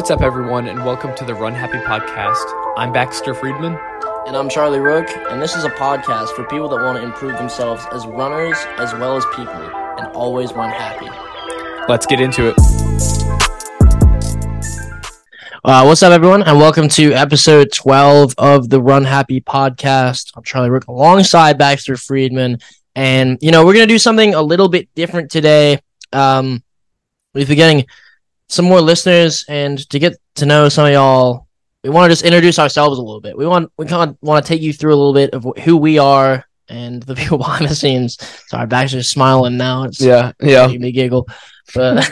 What's up, everyone, and welcome to the Run Happy podcast. I'm Baxter Friedman. And I'm Charlie Rook, and this is a podcast for people that want to improve themselves as runners as well as people and always run happy. Let's get into it. Uh, what's up, everyone, and welcome to episode 12 of the Run Happy podcast. I'm Charlie Rook alongside Baxter Friedman. And, you know, we're going to do something a little bit different today. Um, we've been getting some more listeners, and to get to know some of y'all, we want to just introduce ourselves a little bit. We want we kind of want to take you through a little bit of who we are and the people behind the scenes. Sorry, Baxter's just smiling now. It's Yeah, yeah. making me giggle. But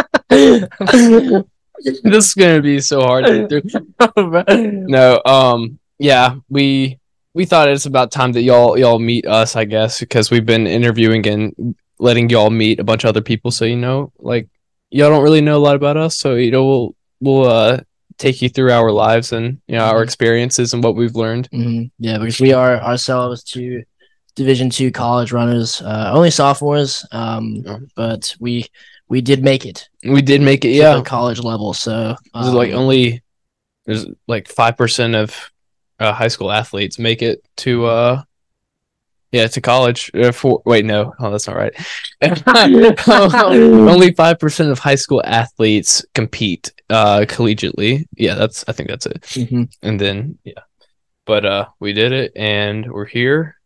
this is gonna be so hard to get through. No, um, yeah, we we thought it's about time that y'all y'all meet us, I guess, because we've been interviewing and letting y'all meet a bunch of other people. So you know, like y'all don't really know a lot about us, so you know we'll we'll uh take you through our lives and you know our Mhm. experiences and what we've learned. Mhm. yeah, because we are ourselves two Division two college runners, uh, only sophomores, um, Yeah. but we we did make it. We did make it, yeah. college level. So There's like um, only there's like five percent of uh, high school athletes make it to uh yeah to college. Uh, for wait no, oh that's not right. only five percent of high school athletes compete uh collegiately. Yeah, that's I think that's it. mhm. And then yeah, but uh we did it and we're here.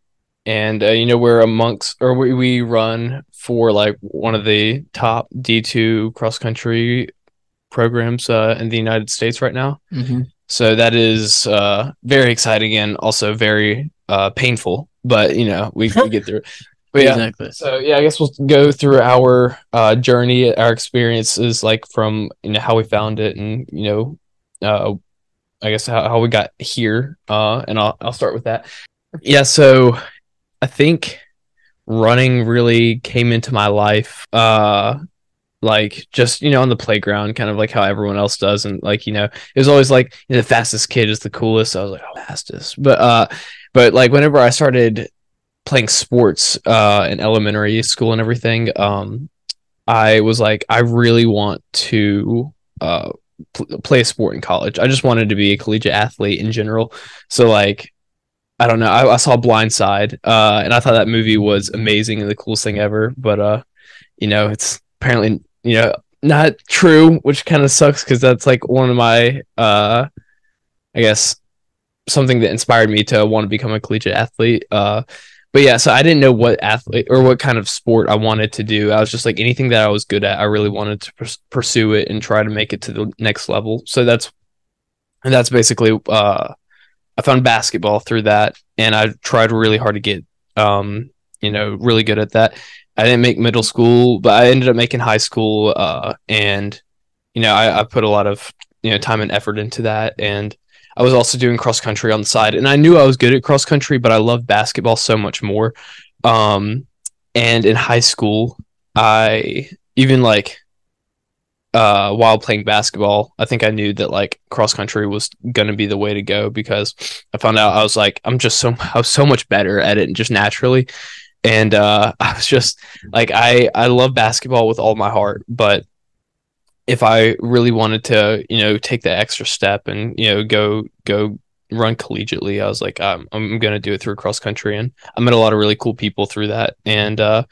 And uh, you know we're amongst, or we, we run for like one of the top D two cross country programs uh, in the United States right now. Mhm. So that is uh, very exciting and also very uh, painful. But you know, we, we get through. But yeah, exactly. so yeah, I guess we'll go through our uh, journey, our experiences, like from you know how we found it, and you know, uh, I guess how, how we got here. Uh, and I'll I'll start with that. Yeah, so I think running really came into my life. Uh, like just you know on the playground, kind of like how everyone else does, and like you know it was always like you know, the fastest kid is the coolest. I was like, oh, fastest, but uh, but like whenever I started playing sports uh in elementary school and everything um i was like i really want to uh pl- play a sport in college. I just wanted to be a collegiate athlete in general. So like i don't know. I, I saw Blind Side uh and i thought that movie was amazing and the coolest thing ever. But uh you know it's apparently you know not true which kind of sucks because that's like one of my uh i guess something that inspired me to want to become a collegiate athlete uh but yeah, so I didn't know what athlete or what kind of sport I wanted to do. I was just like anything that I was good at, I really wanted to pers- pursue it and try to make it to the next level. So that's and that's basically uh I found basketball through that and I tried really hard to get um you know really good at that. I didn't make middle school, but I ended up making high school uh and you know I, I put a lot of you know time and effort into that and I was also doing cross country on the side, and I knew I was good at cross country, but I loved basketball so much more. Um, and in high school, I even like uh while playing basketball, I think I knew that like cross country was gonna be the way to go because I found out I was like I'm just so I was so much better at it just naturally. And uh I was just like I I love basketball with all my heart, but if I really wanted to, you know, take the extra step and you know go go run collegiately, I was like, I'm I'm gonna do it through cross country, and I met a lot of really cool people through that, and uh,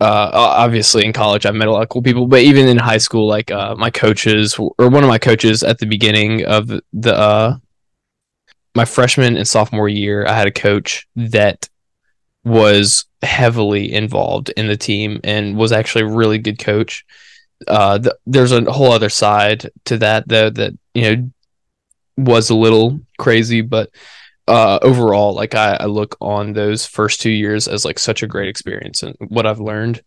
uh, obviously in college I met a lot of cool people, but even in high school, like uh, my coaches or one of my coaches at the beginning of the uh, my freshman and sophomore year, I had a coach that was heavily involved in the team and was actually a really good coach. Uh th- there's a whole other side to that though that you know was a little crazy but uh overall like I, I look on those first two years as like such a great experience and what i've learned.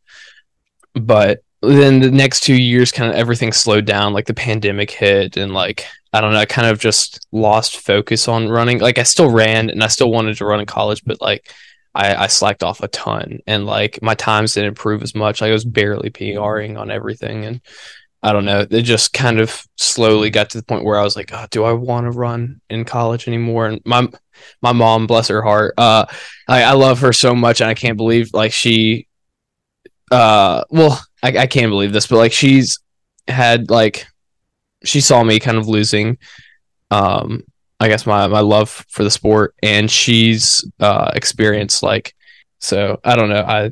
But then the next two years kind of everything slowed down like the pandemic hit and like i don't know i kind of just lost focus on running. Like i still ran and i still wanted to run in college but like I, I slacked off a ton and like my times didn't improve as much. Like I was barely PRing on everything and I don't know. It just kind of slowly got to the point where I was like, oh, do I want to run in college anymore? And my my mom, bless her heart, uh, I, I love her so much, and I can't believe like she, uh, well, I, I can't believe this, but like she's had like she saw me kind of losing um I guess my my love for the sport and she's uh experienced like so I don't know I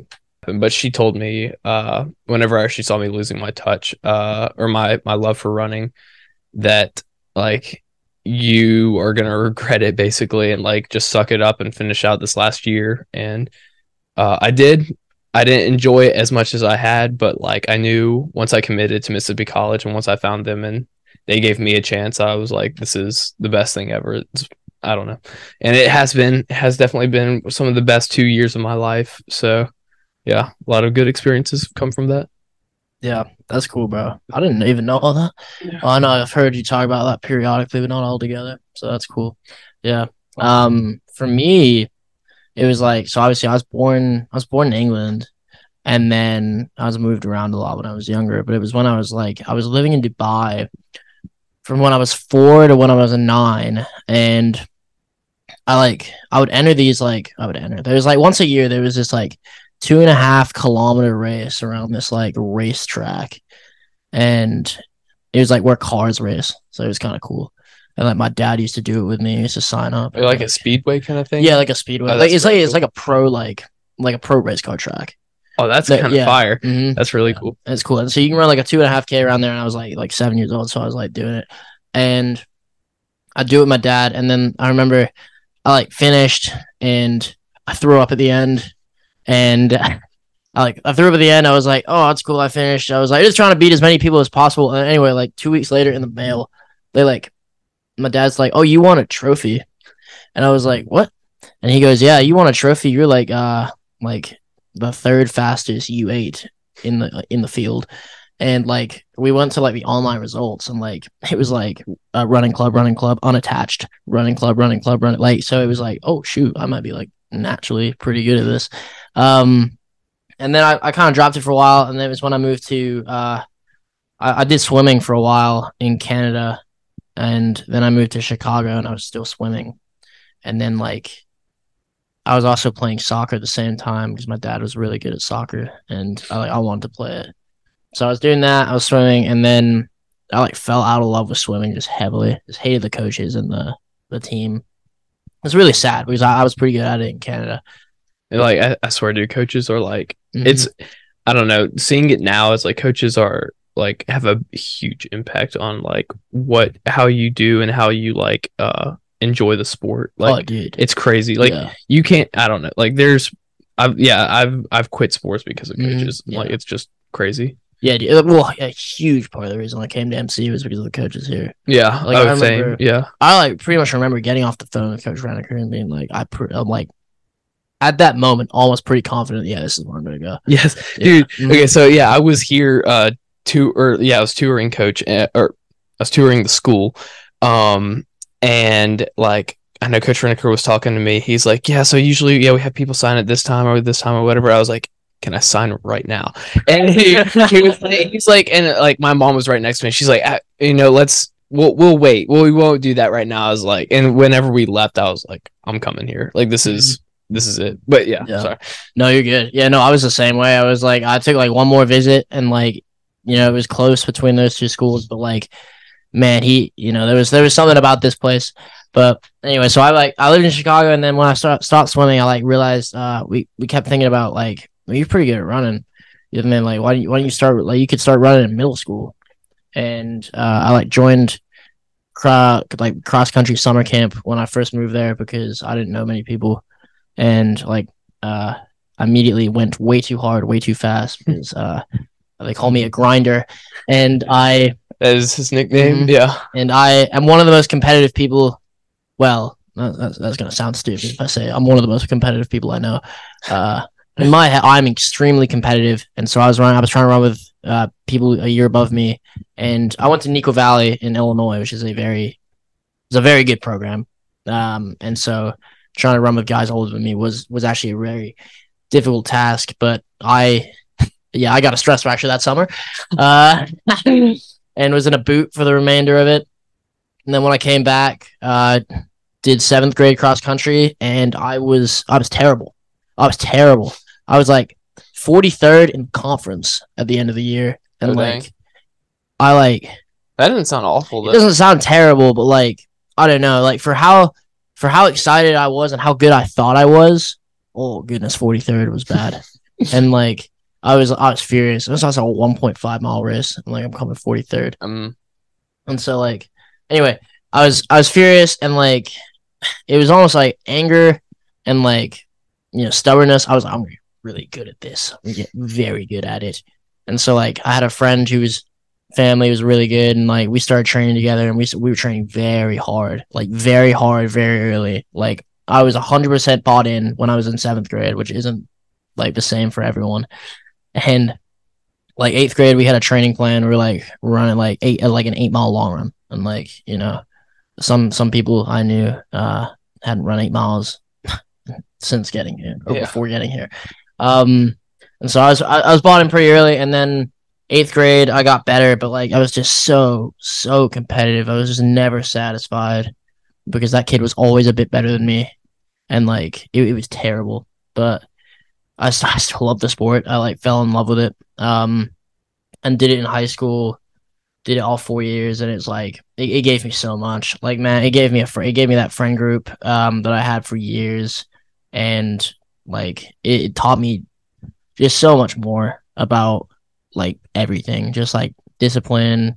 but she told me uh whenever she saw me losing my touch uh or my my love for running that like you are going to regret it basically and like just suck it up and finish out this last year. And uh I did. I didn't enjoy it as much as I had but like I knew once I committed to Mississippi College and once I found them and they gave me a chance I was like this is the best thing ever it's, I don't know and it has been has definitely been some of the best 2 years of my life so yeah, a lot of good experiences come from that. Yeah, that's cool, bro. I didn't even know all that. Yeah. I know I've heard you talk about that periodically, but not all together. So that's cool. Yeah. Um, for me, it was like so. Obviously, I was born. I was born in England, and then I was moved around a lot when I was younger. But it was when I was like I was living in Dubai from when I was four to when I was nine, and I like I would enter these like I would enter. There was like once a year there was this like two and a half kilometer race around this like racetrack, and it was like where cars race, so it was kind of cool. And like my dad used to do it with me. He used to sign up. Like, like a speedway kind of thing. Yeah, like a speedway. Oh, like it's like cool. it's like a pro like like a pro race car track. Oh, that's kind of yeah. fire. Mm-hmm. That's really cool. It's cool. And so you can run like a two and a half k around there. And I was like like seven years old, so I was like doing it, and I do it with my dad. And then I remember I like finished and I threw up at the end, and I like I threw up at the end. I was like, "Oh, that's cool. I finished." I was like, just trying to beat as many people as possible. And anyway, like two weeks later in the mail, they like, my dad's like, "Oh, you want a trophy?" And I was like, "What?" And he goes, "Yeah, you want a trophy? You're like, uh, like the third fastest U eight in the in the field." And like we went to like the online results, and like it was like a running club, running club, unattached, running club, running club, running like so. It was like, oh shoot, I might be like naturally pretty good at this. Um, and then I, I kind of dropped it for a while, and then it was when I moved to uh, I, I did swimming for a while in Canada, and then I moved to Chicago, and I was still swimming, and then like I was also playing soccer at the same time because my dad was really good at soccer, and I like I wanted to play it. So I was doing that. I was swimming, and then I like fell out of love with swimming just heavily. Just hated the coaches and the the team. It's really sad because I, I, was pretty good at it in Canada. And like I, I swear, dude, coaches are like mm-hmm. it's. I don't know. Seeing it now as like coaches are like have a huge impact on like what how you do and how you like uh enjoy the sport. Oh, like, oh, it's crazy. Like yeah. you can't. I don't know. Like there's. I've yeah. I've I've quit sports because of mm-hmm. coaches. Mm-hmm. Yeah. Like it's just crazy. Yeah, dude. well, a huge part of the reason I came to MC was because of the coaches here. Yeah, like, I, I remember, yeah. I like pretty much remember getting off the phone with Coach Reniker and being like, I pre- I'm like, at that moment, almost pretty confident. Yeah, this is where I'm gonna go. Yes, yeah. dude. Mm-hmm. Okay, so yeah, I was here uh to or yeah, I was touring coach uh, or I was touring the school, um, and like I know Coach Renaker was talking to me. He's like, yeah, so usually yeah we have people sign at this time or this time or whatever. I was like, can I sign right now? And he, he was like, he's like, and like my mom was right next to me. She's like, you know, let's we'll we'll wait. Well, we won't do that right now. I was like, and whenever we left, I was like, I'm coming here. Like this is mm-hmm. this is it. But yeah, yeah. sorry. No, you're good. Yeah, no, I was the same way. I was like, I took like one more visit, and like, you know, it was close between those two schools, but like, man, he, you know, there was there was something about this place. But anyway, so I like I lived in Chicago, and then when I start start swimming, I like realized uh we we kept thinking about like well, you're pretty good at running. And then like, why don't you, why don't you start like you could start running in middle school? And uh, I like joined cro- like cross country summer camp when I first moved there because I didn't know many people, and like uh, immediately went way too hard, way too fast because uh, they call me a grinder, and I that is his nickname. Mm-hmm. Yeah, and I am one of the most competitive people. Well, that's, that's gonna sound stupid if I say I'm one of the most competitive people I know. Uh, in my head, I'm extremely competitive, and so I was running. I was trying to run with uh, people a year above me, and I went to Neuqua Valley in Illinois, which is a very, it's a very good program. Um, and so trying to run with guys older than me was was actually a very difficult task. But I, yeah, I got a stress fracture that summer, uh, and was in a boot for the remainder of it. And then when I came back, uh, did seventh grade cross country, and I was I was terrible. I was terrible. I was like 43rd in conference at the end of the year, and oh, like I like That doesn't sound awful. it doesn't sound terrible, but like I don't know, like for how for how excited I was and how good I thought I was. Oh goodness, forty third was bad, and like I was I was furious. It was also a one point five mile race, and like I'm coming forty third, Um, and so like anyway, I was I was furious and like it was almost like anger and like you know stubbornness. I was I'm really good at this. I'm get very good at it, and so like I had a friend whose family was really good, and like we started training together, and we we were training very hard, like very hard, very early. Like I was hundred percent bought in when I was in seventh grade, which isn't like the same for everyone, and. Like eighth grade, we had a training plan. We were like running like eight, like an eight mile long run, and like you know, some some people I knew uh hadn't run eight miles since getting here or Yeah. before getting here. Um, and so I was I, I was bought in pretty early, and then eighth grade I got better, but like I was just so so competitive. I was just never satisfied because that kid was always a bit better than me, and like it, it was terrible. But I, I still love the sport. I like fell in love with it. Um, and did it in high school. Did it all four years, and it's like it, it gave me so much. Like man, it gave me a fr- it gave me that friend group um that I had for years, and like it, it taught me just so much more about like everything, just like discipline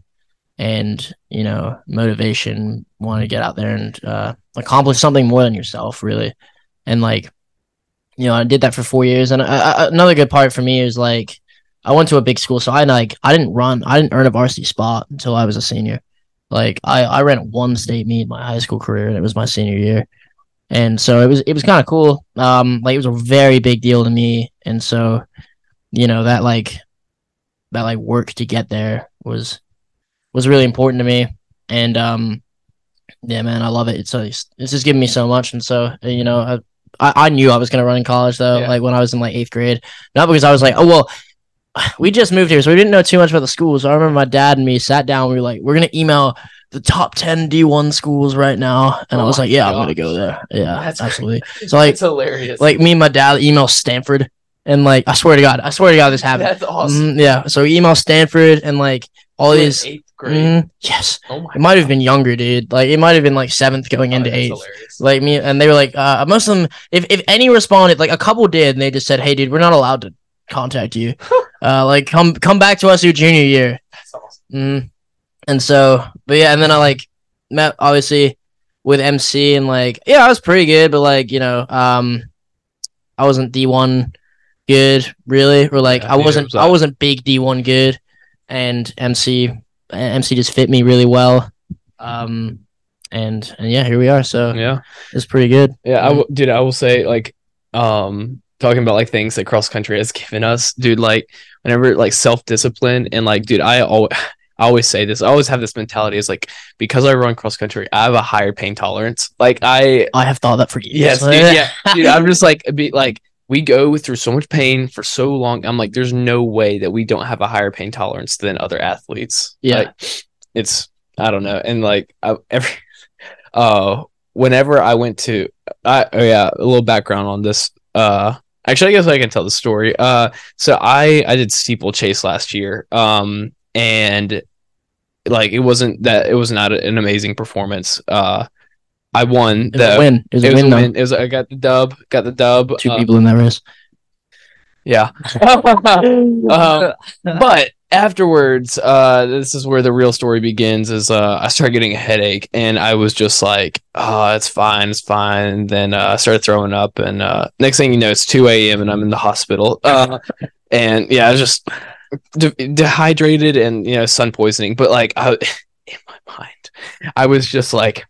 and you know motivation, want to get out there and uh, accomplish something more than yourself, really. And like, you know, I did that for four years, and I, I, another good part for me is like I went to a big school, so I like I didn't run, I didn't earn a varsity spot until I was a senior. Like I, I ran one state meet my high school career, and it was my senior year. And so it was it was kind of cool. Um, like it was a very big deal to me, and so you know that like that like work to get there was was really important to me, and um, yeah, man, I love it. It's it's, it's just giving me so much, and so uh, you know, I I, I knew I was gonna run in college though, Yeah. like when I was in like eighth grade, not because I was like, oh well. We just moved here, so we didn't know too much about the schools. So I remember my dad and me sat down. We were like, "We're gonna email the top ten D one schools right now," and I Oh was like, "Yeah, I'm gonna go there." Yeah, That's absolutely. So like, That's hilarious. like me and my dad email Stanford, and like I swear to God, I swear to God, this happened. that's awesome. Mhm, yeah, so we email Stanford and like all You were in these. Grade. Mhm, yes, Oh my. it might have been younger, dude. Like it might have been like seventh going God, into eighth. hilarious. Like me, and they were like, uh, most of them, if if any responded, like a couple did, and they just said, "Hey, dude, we're not allowed to contact you. uh, like come come back to us your junior year." That's awesome. Mm. And so, but yeah, and then I like met obviously with MC and like yeah, I was pretty good, but like you know, um, I wasn't D one good really, or like Yeah, I wasn't was I I. wasn't big D one good, and MC MC just fit me really well. Um, and and yeah, here we are. So Yeah. it's pretty good. Yeah, I Mhm. dude, I will say like um talking about like things that cross country has given us, dude, like whenever like self-discipline and like dude, I always I always say this. I always have this mentality is like because I run cross country, I have a higher pain tolerance. Like I I have thought that for years. yes, dude, yeah. Dude, I'm just like be like we go through so much pain for so long. I'm like there's no way that we don't have a higher pain tolerance than other athletes. Yeah. Like, it's I don't know. And like I, every uh whenever I went to I oh yeah, a little background on this. Uh actually I guess I can tell the story. Uh so I I did steeplechase last year. Um and like it wasn't that it was not an amazing performance. Uh I won It was the a win. It was it a was win a win. It was I got the dub, got the dub. Two uh, people in that race. yeah. um, but afterwards, uh, this is where the real story begins. Is uh, I started getting a headache, and I was just like, "Oh, it's fine, it's fine." And then uh, I started throwing up, and uh, next thing you know, it's two a.m. and I'm in the hospital. Uh, and yeah, I was just de- dehydrated and you know sun poisoning. But like, I, in my mind, I was just like.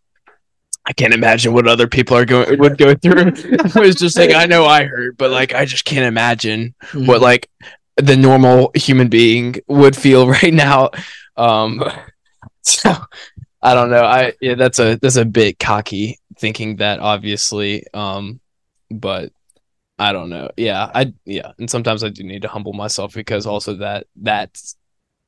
I can't imagine what other people are going would go through. I was just like, I know I hurt, but like, I just can't imagine what like the normal human being would feel right now. Um, so I don't know. I yeah, that's a that's a bit cocky thinking that obviously. Um, but I don't know. Yeah, I yeah, and sometimes I do need to humble myself because also that that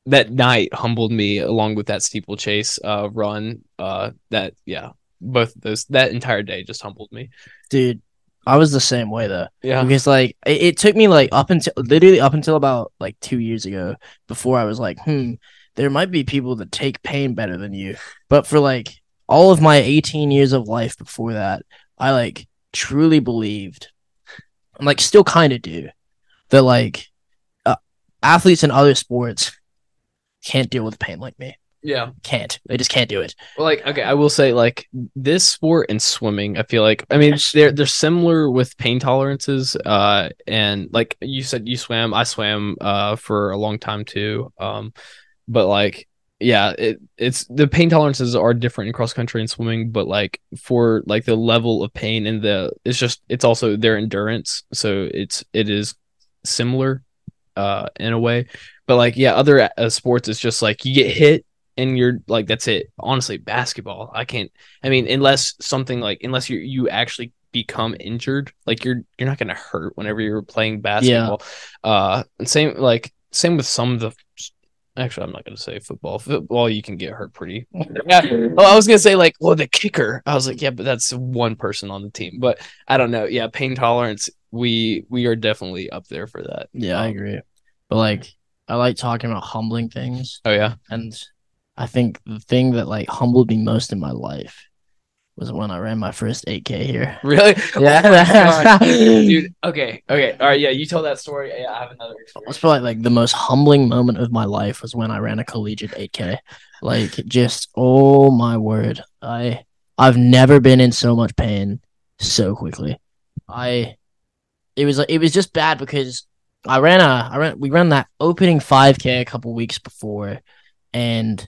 that night humbled me along with that steeplechase uh run. Uh, that yeah, both of those that entire day just humbled me. dude. I was the same way though. Yeah. because like it, it took me like up until literally up until about like two years ago before I was like, hmm, there might be people that take pain better than you, but for like all of my 18 years of life before that, I like truly believed, and like still kind of do, that like uh, athletes in other sports can't deal with pain like me. Yeah. Can't. They just can't do it. Well, like okay, I will say like this sport and swimming, I feel like I mean they're they're similar with pain tolerances. Uh, and like you said, you swam, I swam uh for a long time too. Um, but like yeah, it it's the pain tolerances are different in cross country and swimming, but like for like the level of pain and the it's just it's also their endurance, so it's it is similar uh in a way but like yeah other uh, sports it's just like you get hit and you're like that's it. Honestly basketball i can't i mean unless something like unless you you actually become injured like you're you're not gonna hurt whenever you're playing basketball. Uh and same like same with some of the actually i'm not gonna say football. Football you can get hurt pretty. Yeah. Well i was gonna say like well the kicker. I was like yeah but that's one person on the team. But i don't know. Yeah pain tolerance we we are definitely up there for that. Yeah, I Um, agree. But like, I like talking about humbling things, oh yeah. And I think the thing that like humbled me most in my life was when I ran my first 8K here. really Yeah. Oh dude okay okay all right yeah you tell that story yeah i have another It's probably like the most humbling moment of my life was when I ran a collegiate 8K. Like, just oh my word, I I've never been in so much pain so quickly. I it was like it was just bad because I ran a I ran we ran that opening 5K a couple weeks before, and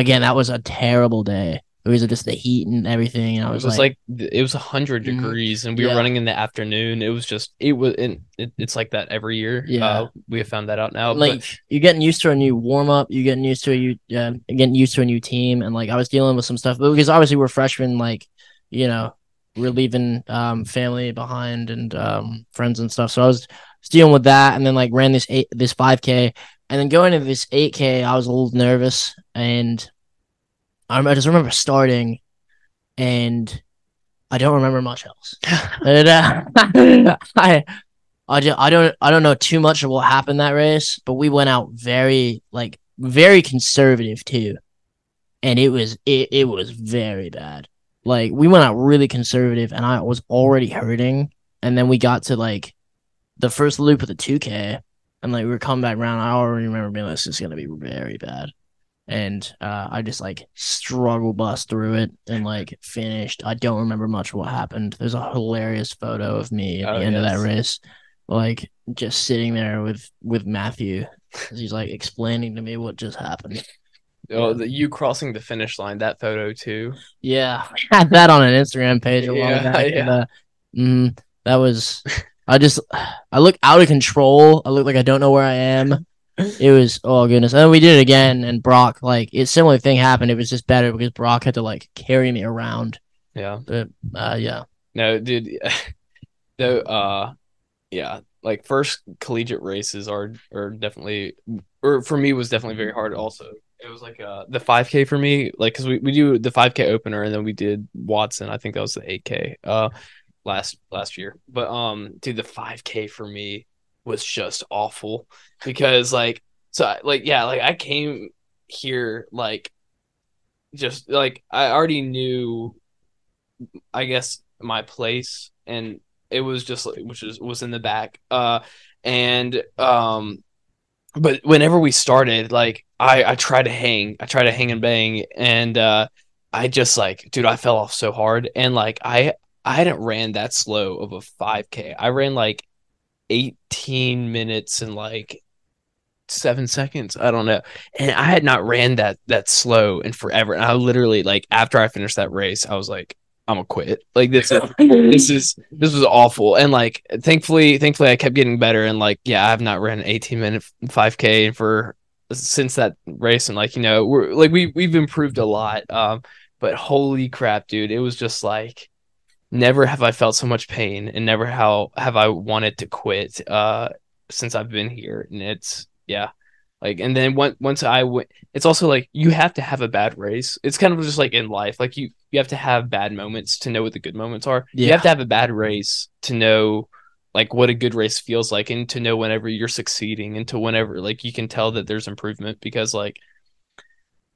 again that was a terrible day. It was just the heat and everything, and I it was, was like, like, it was 100 Mhm. degrees and we Yeah. were running in the afternoon it was just it was and it, it's like that every year Yeah. uh, we have found that out now like but you're getting used to a new warm up, you're getting used to a new, uh, getting used to a new team, and like I was dealing with some stuff, but because obviously we're freshmen, like you know, we're leaving um family behind and um friends and stuff, so I was, was dealing with that, and then like ran this eight this five k, and then going to this eight k, I was a little nervous, and I, I just remember starting, and I don't remember much else. And, uh, I I, just, I don't I don't know too much of what happened that race, but we went out very like very conservative too, and it was it, it was very bad. Like we went out really conservative, and I was already hurting, and then we got to like the first loop of the two K, and like we were coming back around. I already remember being like, "This is gonna be very bad," and uh, I just like struggle bust through it and like finished. I don't remember much what happened. There's a hilarious photo of me at Oh, the end of that race, like just sitting there with with Matthew. He's like explaining to me what just happened. oh, the, you crossing the finish line that photo too Yeah, I had that on an Instagram page a while Yeah, back. yeah. and, uh, mhm, that was. I just I look out of control. I look like I don't know where I am. It was oh goodness. And then we did it again, and Brock like it's similar thing happened. It was just better because Brock had to like carry me around. yeah But uh, yeah, No, dude. Though, uh, yeah, like first collegiate races are are definitely, or for me was definitely very hard. Also, it was like uh the 5K for me, like because we we do the 5K opener and then we did Watson. I think that was the 8K uh last last year. But um, dude, the 5K for me was just awful because like so like yeah like I came here like just like I already knew I guess my place and it was just like which is was in the back uh and um but whenever we started like I I tried to hang I tried to hang and bang and uh I just like dude I fell off so hard and like I I hadn't ran that slow of a 5k I ran like 18 minutes and like seven seconds. I don't know. And I had not ran that that slow in forever. And I literally like after I finished that race, I was like, I'm gonna quit. Like this is this is this was awful. And like thankfully, thankfully I kept getting better. And like, yeah, I have not ran an 18 minute 5k for since that race. And like, you know, we're like we we've improved a lot. Um, but holy crap, dude, it was just like never have I felt so much pain and never how have I wanted to quit uh since I've been here. And it's yeah. Like and then once once I went it's also like you have to have a bad race. It's kind of just like in life. Like you you have to have bad moments to know what the good moments are. You have to have a bad race to know like what a good race feels like and to know whenever you're succeeding and to whenever like you can tell that there's improvement because like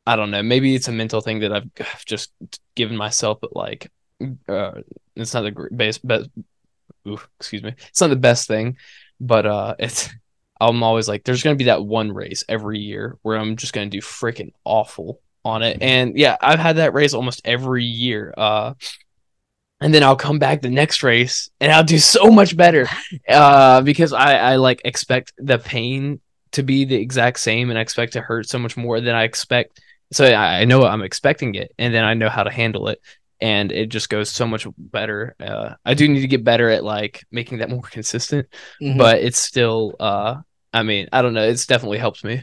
I don't know. Maybe it's a mental thing that I've just given myself, but like, uh, it's not the best. Ooh, excuse me. It's not the best thing, but uh, it's. I'm always like, there's gonna be that one race every year where I'm just gonna do freaking awful on it, and yeah, I've had that race almost every year. Uh, and then I'll come back the next race and I'll do so much better, uh, because I I like expect the pain to be the exact same and I expect to hurt so much more than I expect so I, know I'm expecting it, and then I know how to handle it, and it just goes so much better. Uh, I do need to get better at like making that more consistent, mm-hmm. but it's still. Uh, I mean, I don't know. It's definitely helps me.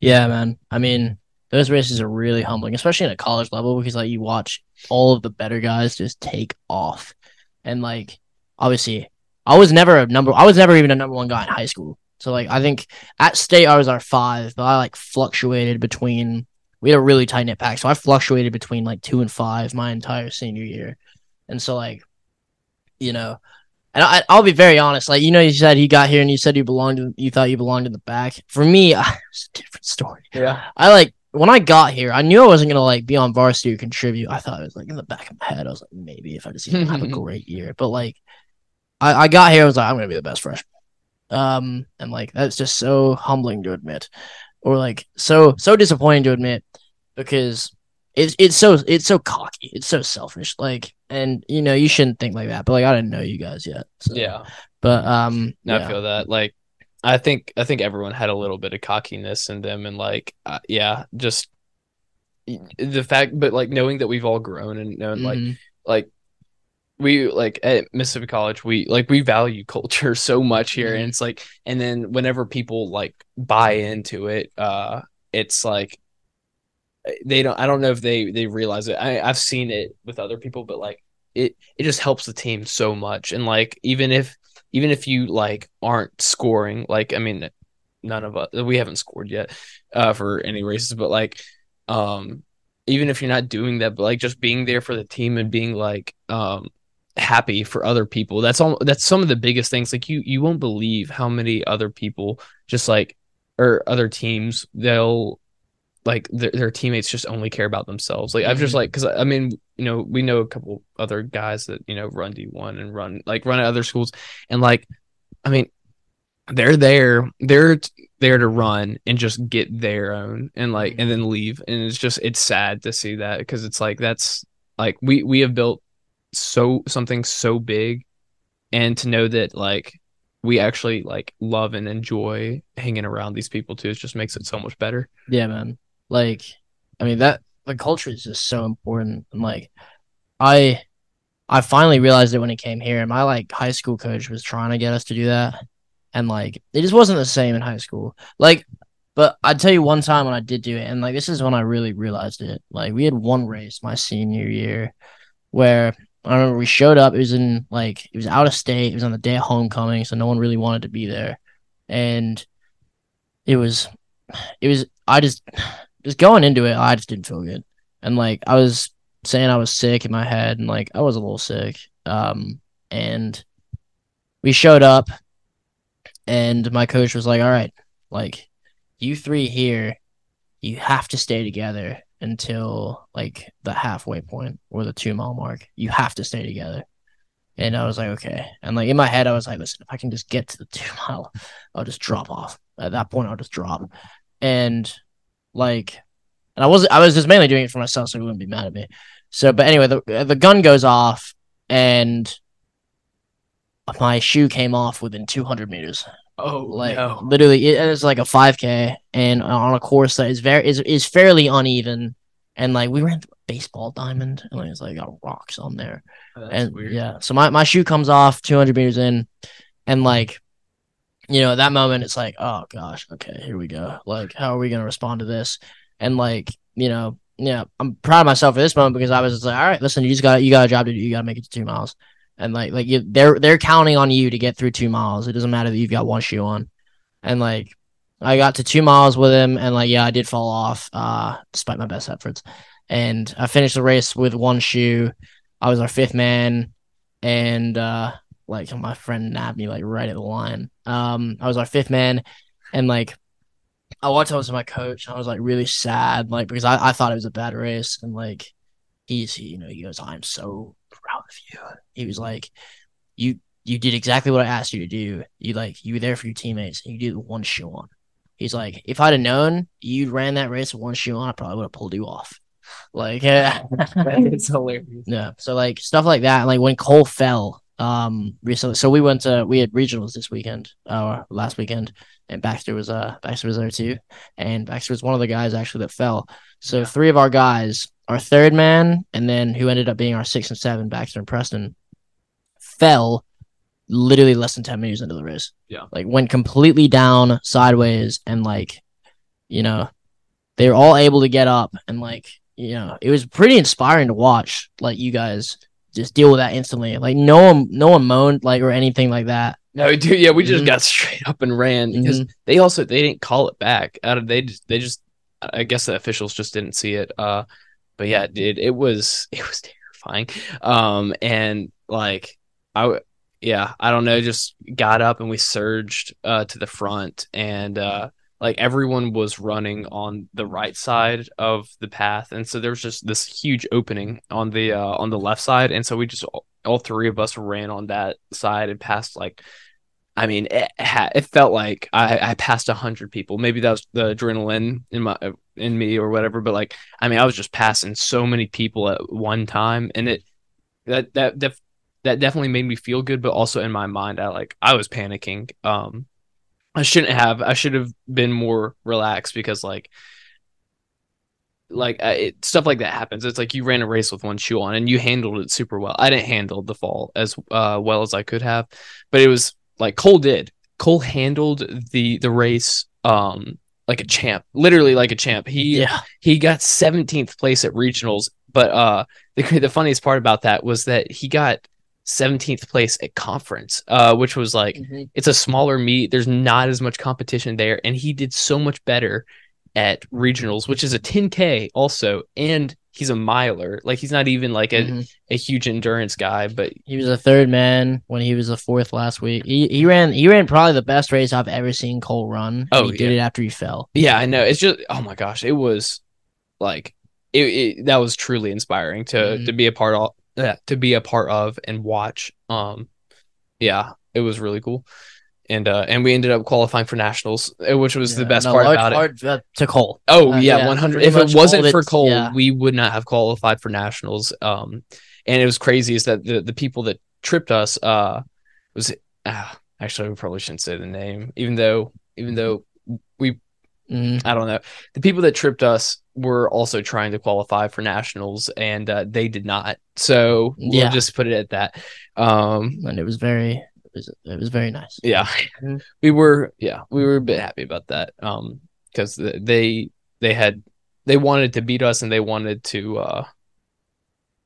Yeah, man. I mean, those races are really humbling, especially at a college level, because like you watch all of the better guys just take off, and like obviously, I was never a number. I was never even a number one guy in high school. So like, I think at state I was our five, but I like fluctuated between we had a really tight knit pack. So I fluctuated between like two and five my entire senior year. And so like, you know, and I, will be very honest. Like, you know, you said he got here and you said you belonged, to, you thought you belonged in the back. For me, it's a different story. Yeah. I like, when I got here, I knew I wasn't going to like be on varsity or contribute. I thought it was like in the back of my head. I was like, maybe if I just even have a great year. But like, I, I got here, I was like, I'm going to be the best freshman. Um, and like, that's just so humbling to admit or like so, so disappointing to admit because it's it's so it's so cocky. It's so selfish. Like, and you know, you shouldn't think like that. But like, I didn't know you guys yet. So. Yeah. But um, yeah. I feel that like I think I think everyone had a little bit of cockiness in them, and like, uh, yeah, just the fact, but like knowing that we've all grown and known mm-hmm. like like we like at Mississippi College, we like we value culture so much here, mm-hmm. and it's like, and then whenever people like buy into it, uh, it's like they don't i don't know if they they realize it. I, i've seen it with other people but like it it just helps the team so much. And like even if even if you like aren't scoring like i mean none of us we haven't scored yet uh for any races but like um even if you're not doing that but like just being there for the team and being like um happy for other people that's all that's some of the biggest things. Like you you won't believe how many other people just like or other teams they'll like their, their teammates just only care about themselves. Like mm-hmm. I've just mm-hmm. like because I mean you know we know a couple other guys that you know run D one and run like run at other schools and like I mean they're there they're there to run and just get their own and like and then leave and it's just it's sad to see that because it's like that's like we we have built so something so big and to know that like we actually like love and enjoy hanging around these people too it just makes it so much better yeah man like, I mean that the culture is just so important. And like, I I finally realized it when it came here. And my like high school coach was trying to get us to do that, and like it just wasn't the same in high school. Like, but I'd tell you one time when I did do it, and like this is when I really realized it. Like we had one race my senior year where I remember we showed up. It was in like it was out of state. It was on the day of homecoming, so no one really wanted to be there, and it was it was I just just going into it, I just didn't feel good. And like I was saying I was sick in my head and like I was a little sick. Um and we showed up and my coach was like, All right, like you three here, you have to stay together until like the halfway point or the two mile mark. You have to stay together. And I was like, okay. And like in my head, I was like, listen, if I can just get to the two mile, I'll just drop off. At that point, I'll just drop. And like, and I was I was just mainly doing it for myself, so he wouldn't be mad at me. So, but anyway, the the gun goes off, and my shoe came off within 200 meters. Oh, like no. literally, it, it is like a 5K, and on a course that is very is is fairly uneven, and like we ran through a baseball diamond, and like, it's like got rocks on there, oh, and weird. yeah, so my my shoe comes off 200 meters in, and like you know, at that moment, it's like, oh gosh, okay, here we go. Like, how are we gonna respond to this? And like, you know, yeah, I'm proud of myself for this moment because I was like, all right, listen, you just got you got a job to do. You got to make it to two miles, and like, like you, they're they're counting on you to get through two miles. It doesn't matter that you've got one shoe on, and like, I got to two miles with him, and like, yeah, I did fall off, uh, despite my best efforts, and I finished the race with one shoe. I was our fifth man, and uh, like my friend nabbed me like right at the line. Um, I was our fifth man, and like I walked up to my coach. I was like really sad, like because I, I thought it was a bad race, and like he's he, you know he goes, "I'm so proud of you." He was like, "You you did exactly what I asked you to do. You like you were there for your teammates, and you did one shoe on." He's like, "If I'd have known you ran that race with one shoe on, I probably would have pulled you off." Like, yeah, it's hilarious. yeah. So like stuff like that. Like when Cole fell, um, recently. So we went to we had regionals this weekend, uh, last weekend, and Baxter was uh Baxter was there too, and Baxter was one of the guys actually that fell. So three of our guys, our third man, and then who ended up being our six and seven, Baxter and Preston, fell literally less than ten minutes into the race. Yeah. like went completely down sideways, and like, you know, they were all able to get up, and like, you know, it was pretty inspiring to watch. Like you guys just deal with that instantly. Like no one, no one moaned like or anything like that. No, dude, yeah, we just Mhm. got straight up and ran because Mhm. they also they didn't call it back. Out of they just they just I guess the officials just didn't see it. Uh, but yeah, dude, it was it was terrifying. Um, and like I yeah, I don't know, just got up and we surged uh to the front and uh like everyone was running on the right side of the path and so there was just this huge opening on the uh on the left side and so we just all, three of us ran on that side and passed like I mean, it, it felt like I, I passed a hundred people. Maybe that was the adrenaline in my in me or whatever. But like, I mean, I was just passing so many people at one time, and it that that that that definitely made me feel good. But also in my mind, I like I was panicking. Um, I shouldn't have. I should have been more relaxed because like like uh, it, stuff like that happens. It's like you ran a race with one shoe on and you handled it super well. I didn't handle the fall as uh, well as I could have, but it was like Cole did. Cole handled the the race um like a champ, literally like a champ. He Yeah, he got 17th place at regionals, but uh the the funniest part about that was that he got 17th place at conference, uh which was like it's a smaller meet. There's not as much competition there, and he did so much better at regionals, which is a 10k also, and he's a miler. Like he's not even like a, Mhm. a huge endurance guy, but he was a third man when he was a fourth last week. He he ran he ran probably the best race I've ever seen Cole run. Oh, he did it after he fell. yeah, I know. It's just oh my gosh, it was like it, it that was truly inspiring to Mhm. to be a part of. Yeah, to be a part of and watch. Um, yeah, it was really cool. And uh, and we ended up qualifying for nationals, uh, which was the best part large about it. part, uh, to Cole. Oh yeah, yeah, one hundred. If it wasn't for Cole, yeah. we would not have qualified for nationals. Um, and it was crazy is that the the people that tripped us uh was uh, actually we probably shouldn't say the name, even though even though Mhm. I don't know the people that tripped us were also trying to qualify for nationals and uh, they did not. So we'll Yeah. just put it at that. Um, and it was very it was it was very nice. yeah Mhm. we were yeah we were a bit happy about that um because they they had they wanted to beat us and they wanted to uh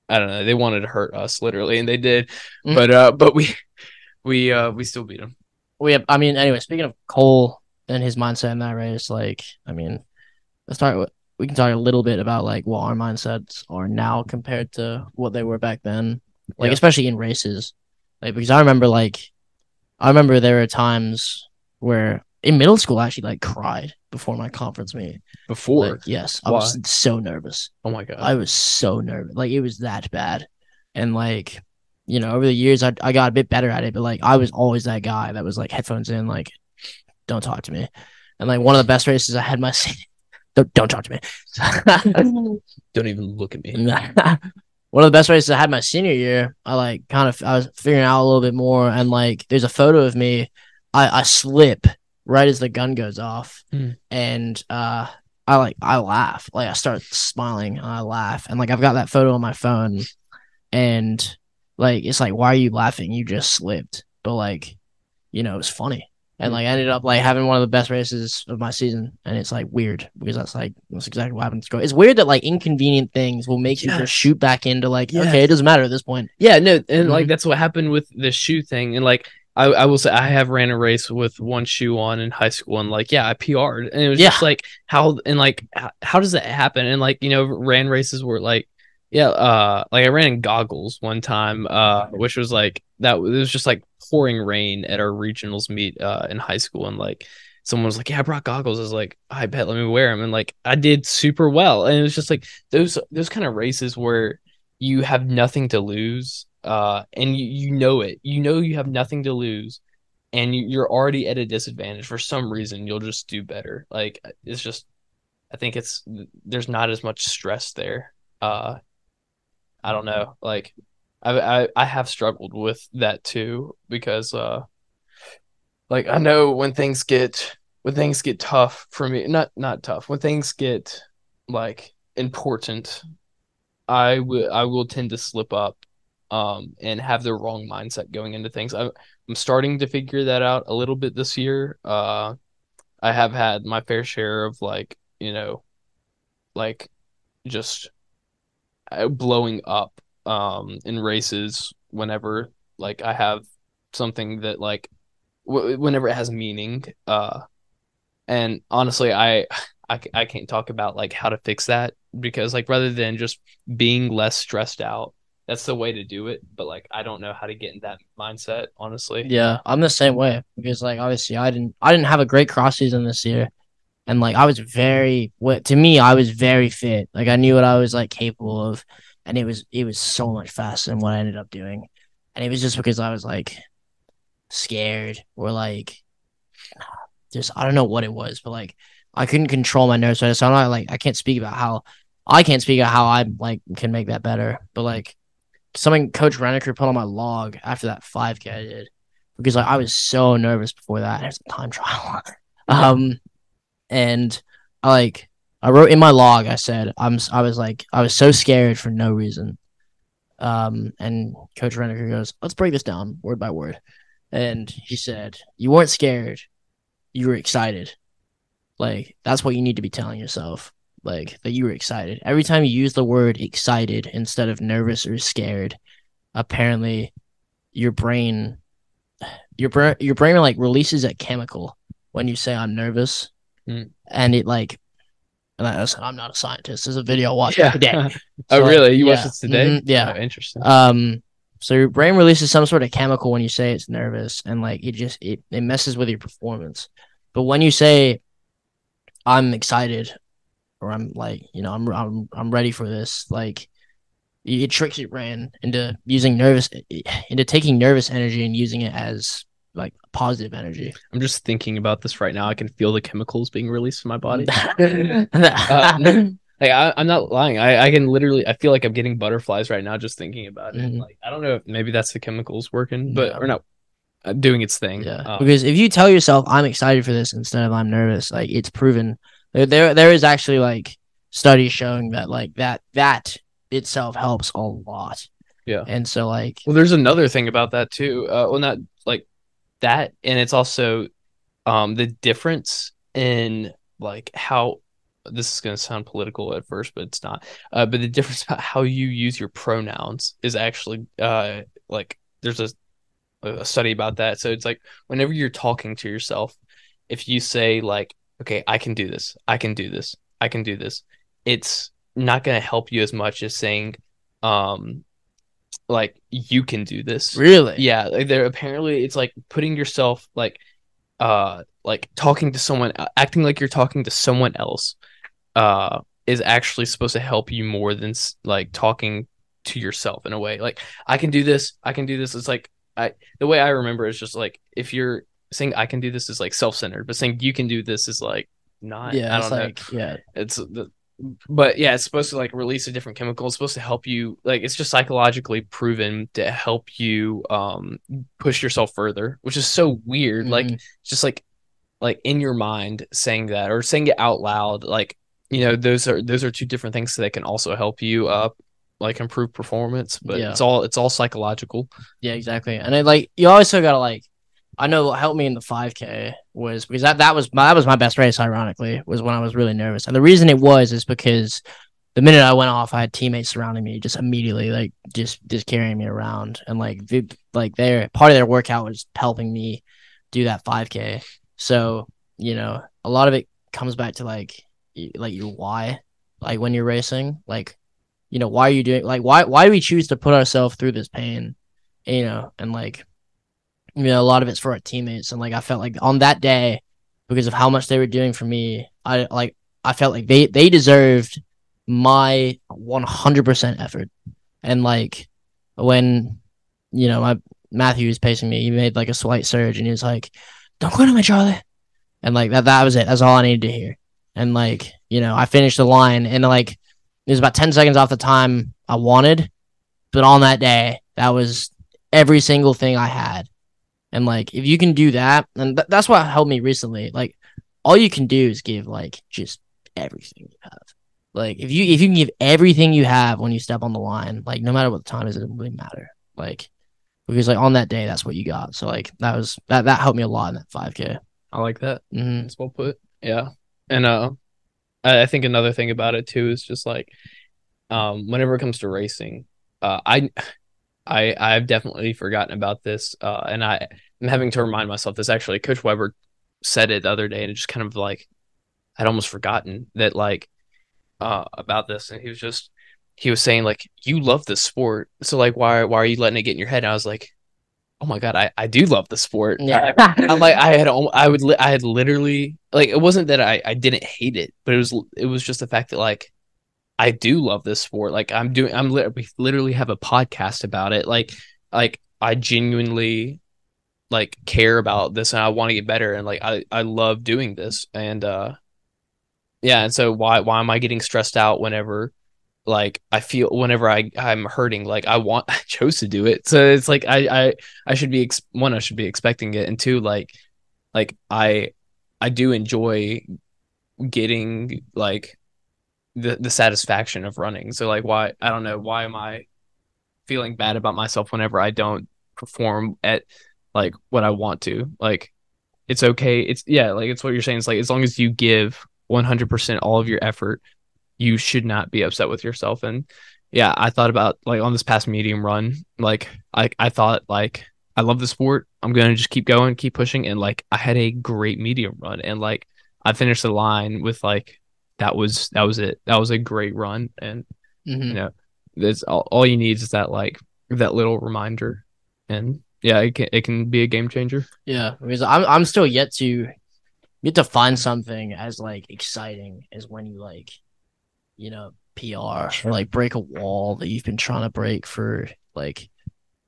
i don't know they wanted to hurt us literally and they did Mhm. but uh but we we uh we still beat them We have, I mean, anyway, speaking of Cole and his mindset in that race, like, I mean, let's start with, we can talk a little bit about like what our mindsets are now compared to what they were back then. Like, Yeah. especially in races. Like, because I remember, like, I remember there were times where in middle school, I actually like cried before my conference meet. before Like, yes, I was so nervous. oh my god I was so nervous. Like it was that bad. And like, you know, over the years I I got a bit better at it, but like I was always that guy that was like headphones in, like, don't talk to me. And like one of the best races I had my don't don't talk to me. don't even look at me one of the best races I had my senior year, I like kind of I was figuring out a little bit more and like there's a photo of me. I, I slip right as the gun goes off. Hmm. And uh I like I laugh. Like I start smiling and I laugh. And like I've got that photo on my phone and like it's like why are you laughing? You just slipped. But like, you know, it's funny. And like I ended up like having one of the best races of my season. And it's like weird because that's like that's exactly what happened to Score. It's weird that like inconvenient things will make you just shoot back into like, okay, it doesn't matter at this point. yeah no and like Mhm. that's what happened with the shoe thing and like I, I will say I have ran a race with one shoe on in high school and like yeah I PR'd and it was Yeah. just like how and like how, how does that happen and like you know ran races were like yeah uh like I ran in goggles one time uh which was like that it was just like pouring rain at our regionals meet uh in high school and like someone was like, "Yeah, I brought goggles." I was like, "I bet, let me wear them." And like, I did super well. And it was just like those those kind of races where you have nothing to lose, uh, and you you know it. You know you have nothing to lose, and you, you're already at a disadvantage for some reason. You'll just do better. Like it's just, I think it's there's not as much stress there. Uh, I don't know, like. I, I I have struggled with that too because uh like I know when things get when things get tough for me not not tough when things get like important I will I will tend to slip up um and have the wrong mindset going into things. I, I'm starting to figure that out a little bit this year. Uh I have had my fair share of like you know like just uh, blowing up um in races whenever like I have something that like w- whenever it has meaning uh and honestly I, I I can't talk about like how to fix that because like rather than just being less stressed out that's the way to do it but like I don't know how to get in that mindset honestly Yeah, I'm the same way because like obviously I didn't I didn't have a great cross season this year. And like I was very what to me I was very fit. Like I knew what I was like capable of and it was it was so much faster than what I ended up doing. And it was just because I was like scared or like just I don't know what it was, but like I couldn't control my nerves. So I'm not like I can't speak about how I can't speak about how I like can make that better. But like something Coach Reneker put on my log after that 5K I did because like I was so nervous before that. It was a time trial. um, and I like I wrote in my log. I said I'm. I was like I was so scared for no reason. Um, and Coach Reneker goes, "Let's break this down word by word." And he said, "You weren't scared. You were excited. Like that's what you need to be telling yourself." Like that you were excited. Every time you use the word excited instead of nervous or scared, apparently your brain your brain your brain like releases a chemical when you say I'm nervous. Mm. And it like and I said, I'm not a scientist. There's a video I watched Yeah. today. oh like, really you watched it today Mhm, yeah. oh, interesting Um so your brain releases some sort of chemical when you say it's nervous and like it just it, it messes with your performance. But when you say I'm excited or I'm like, you know, I'm I'm I'm ready for this, like it tricks your brain into using nervous into taking nervous energy and using it as positive energy. I'm just thinking about this right now I can feel the chemicals being released in my body Uh, Like I, I'm not lying. I, I can literally. I feel like I'm getting butterflies right now just thinking about it. Mhm. Like I don't know if maybe that's the chemicals working, but Yeah. or not uh, doing its thing. Yeah, Um, because if you tell yourself I'm excited for this instead of I'm nervous, like it's proven. There, there, there is actually like studies showing that like that that itself helps a lot. Yeah. and so like well, there's another thing about that too. Uh, well, not like that, and it's also um the difference in like how this is going to sound political at first, but it's not. Uh, but the difference about how you use your pronouns is actually uh like there's a a study about that. So it's like whenever you're talking to yourself, if you say like, "Okay, I can do this. I can do this. I can do this," it's not going to help you as much as saying, um, like you can do this. really, Yeah, like there apparently it's like putting yourself like uh like talking to someone uh, acting like you're talking to someone else uh is actually supposed to help you more than like talking to yourself in a way. Like I can do this, I can do this. It's like I the way I remember is just like if you're saying I can do this is like self-centered, but saying you can do this is like not yeah, I it's don't know like yeah, it's the but yeah it's supposed to like release a different chemical it's supposed to help you like it's just psychologically proven to help you um push yourself further which is so weird like Mhm. it's just like like in your mind saying that or saying it out loud like you know those are those are two different things that can also help you uh like improve performance but Yeah. it's all it's all psychological yeah, exactly. And like you still gotta like. I know what helped me in the 5K was because that, that was my that was my best race. Ironically, was when I was really nervous, and the reason it was is because the minute I went off, I had teammates surrounding me, just immediately like just just carrying me around, and like the, like their part of their workout was helping me do that 5K. So you know, a lot of it comes back to like like your why, like when you're racing, like you know why are you doing like why why do we choose to put ourselves through this pain, you know, and like you know a lot of it's for our teammates, and like I felt like on that day because of how much they were doing for me. I like I felt like they they deserved my 100% effort. And like when you know, my Matthew was pacing me, he made like a slight surge and he was like, "Don't quit on me, Charlie." And like that that was it. That's all I needed to hear. And like, you know, I finished the line and like it was about 10 seconds off the time I wanted, but on that day, that was every single thing I had. And like, if you can do that, and th- that's what helped me recently. Like, all you can do is give like just everything you have. Like, if you if you can give everything you have when you step on the line, like no matter what the time is, it doesn't really matter. Like, because like on that day, that's what you got. So like that was that that helped me a lot in that five k. I like that. Mm-hmm. That's well put. Yeah. And uh I, I think another thing about it too is just like um whenever it comes to racing, uh I I I've definitely forgotten about this. Uh and I I'm having to remind myself this actually. Coach Weber said it the other day and it just kind of like I'd almost forgotten that like uh about this and he was just he was saying like you love the sport so like why why are you letting it get in your head and I was like oh my god I, I do love the sport Yeah. I'm like I had I would I had literally like it wasn't that I I didn't hate it, but it was it was just the fact that like I do love this sport. Like I'm doing I'm li- we literally have a podcast about it. Like like I genuinely like care about this and I want to get better and like I I love doing this and uh yeah, and so why why am I getting stressed out whenever like I feel whenever I I'm hurting like I want I chose to do it. So it's like I I I should be ex- one I should be expecting it and two like like I I do enjoy getting like the the satisfaction of running. So like why I don't know why am I feeling bad about myself whenever I don't perform at like what I want to. Like it's okay. It's yeah, like it's what you're saying. It's like as long as you give 100% all of your effort, you should not be upset with yourself and yeah, I thought about like on this past medium run, like I I thought like I love the sport. I'm gonna just keep going, keep pushing, and like I had a great medium run, and like I finished the line with like that was that was it. That was a great run, and Mhm. you know that's all, all you need is that like that little reminder, and yeah, it can it can be a game changer. Yeah, because I'm I'm still yet to get to find something as like exciting as when you like, you know, PR or like break a wall that you've been trying to break for like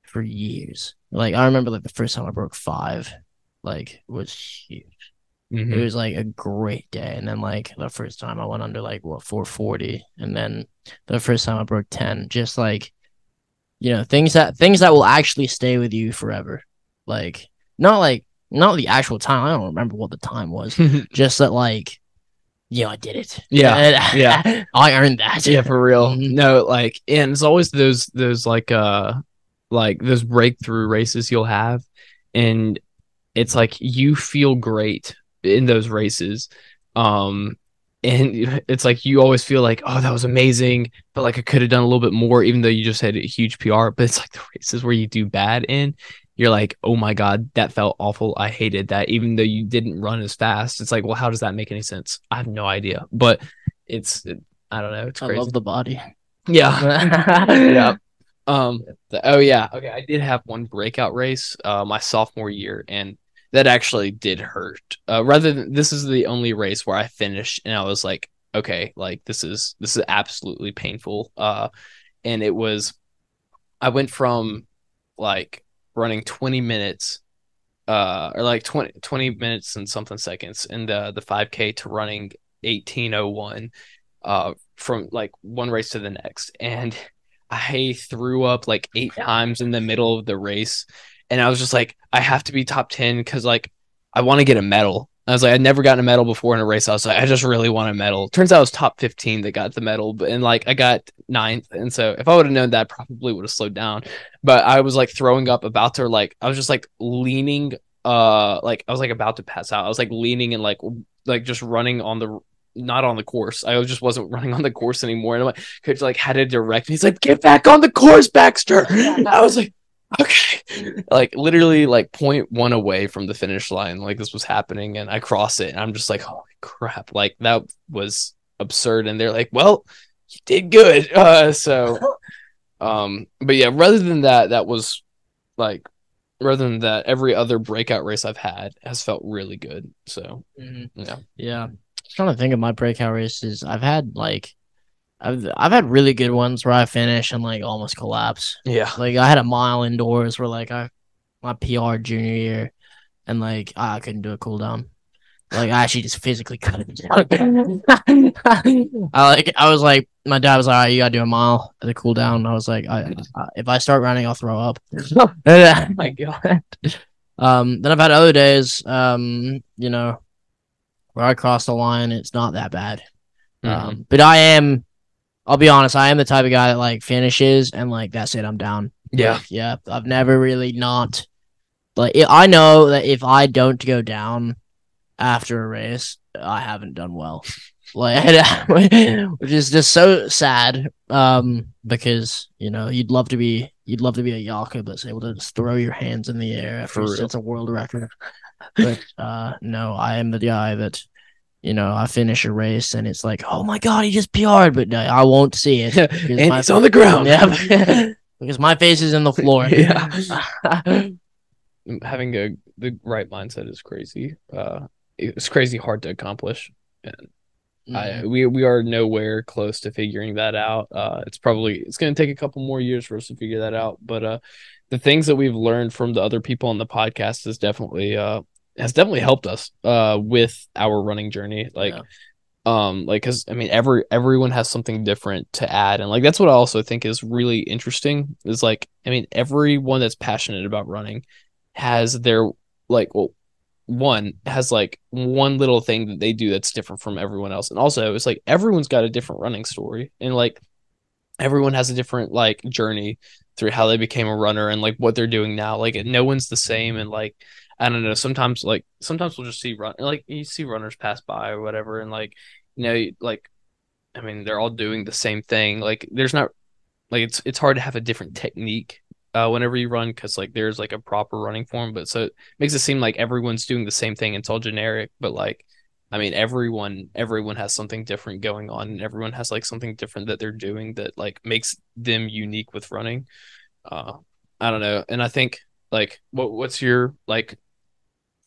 for years. Like I remember like the first time I broke five, like was huge. Mhm. It was like a great day, and then like the first time I went under like what 440, and then the first time I broke 10, just like you know things that things that will actually stay with you forever. Like not like not the actual time. I don't remember what the time was. just that like, yeah, I did it. Yeah, yeah. I earned that. yeah, for real. Mhm. No, like, and it's always those those like uh like those breakthrough races you'll have, and it's like you feel great in those races, um, and it's like you always feel like oh that was amazing, but like I could have done a little bit more, even though you just had a huge PR. But it's like the races where you do bad in. You're like, oh my god, that felt awful. I hated that, even though you didn't run as fast. It's like, well, how does that make any sense? I have no idea, but it's, it, I don't know, it's I crazy. love the body. Yeah. yeah. yeah. Um. the- oh yeah. Okay. I did have one breakout race, uh, my sophomore year, and that actually did hurt. Uh, rather than this is the only race where I finished, and I was like, okay, like this is this is absolutely painful. Uh, and it was, I went from like running 20 minutes uh or like 20, 20 minutes and something seconds in the the 5k to running 1801 uh from like one race to the next and i threw up like eight times in the middle of the race and i was just like i have to be top 10 because like i want to get a medal i was like i'd never gotten a medal before in a race i was like i just really want a medal turns out it was top 15 that got the medal but and like i got ninth and so if i would have known that I probably would have slowed down but I was like throwing up about to like I was just like leaning uh like I was like about to pass out. I was like leaning and like like just running on the not on the course. I just wasn't running on the course anymore. And my coach like had to direct me. He's like, get back on the course, Baxter. I was like, okay. Like literally like point one away from the finish line. Like this was happening and I cross it and I'm just like, holy crap. Like that was absurd. And they're like, well, you did good. Uh so um, but yeah, rather than that, that was like rather than that, every other breakout race I've had has felt really good. So Mhm. yeah, Yeah. I'm trying to think of my breakout races. I've had like I've I've had really good ones where I finish and like almost collapse. yeah, Like I had a mile indoors where like I my PR junior year and like I couldn't do a cool down. Like I actually just physically couldn't. I like I was like my dad was like, all right, you gotta do a mile as a cool down. I was like, I, I, if I start running, I'll throw up. oh my god. Um, then I've had other days, um, you know, where I cross the line. It's not that bad. Mhm. Um, but I am, I'll be honest, I am the type of guy that like finishes and like that's it, I'm down. yeah, Like, yeah. I've never really not like i I know that if I don't go down after a race, I haven't done well. Like, which is just so sad. Um, because you know you'd love to be you'd love to be a Yaku that's able to just throw your hands in the air after he a world record. But uh, no, I am the guy that. You know, I finish a race and it's like, oh my god, he just PR'd, but no, I won't see it. because and my- it's on the ground. yeah, because my face is in the floor. Yeah. Having a the right mindset is crazy. Uh, it's crazy hard to accomplish. and I, we we are nowhere close to figuring that out. Uh, it's probably it's going to take a couple more years for us to figure that out. But uh, the things that we've learned from the other people on the podcast is definitely uh has definitely helped us uh with our running journey. Like, Yeah. um, like because I mean every everyone has something different to add, and like that's what I also think is really interesting. Is like I mean everyone that's passionate about running has their like well one has like one little thing that they do that's different from everyone else. And also it's like everyone's got a different running story and like everyone has a different like journey through how they became a runner and like what they're doing now. Like no one's the same and like I don't know, sometimes like sometimes we'll just see run like you see runners pass by or whatever and like you know like I mean they're all doing the same thing. Like there's not like it's it's hard to have a different technique uh whenever you run cuz like there's like a proper running form but so it makes it seem like everyone's doing the same thing. It's all generic, but like, I mean, everyone everyone has something different going on, and everyone has like something different that they're doing that like makes them unique with running. Uh, I don't know, and I think like, what what's your like,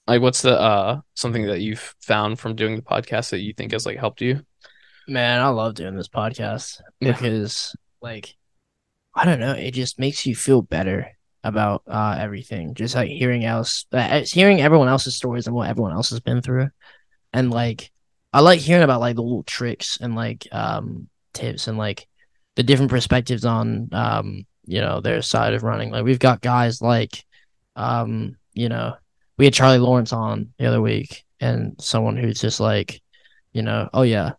like what's the uh something that you've found from doing the podcast that you think has like helped you? Man, I love doing this podcast Yeah. because, like, I don't know, it just makes you feel better about uh, everything. Just like hearing else, uh, hearing everyone else's stories and what everyone else has been through, and like, I like hearing about like the little tricks and like um tips and like the different perspectives on um you know their side of running. Like we've got guys like um you know we had Charlie Lawrence on the other week and someone who's just like you know, oh yeah,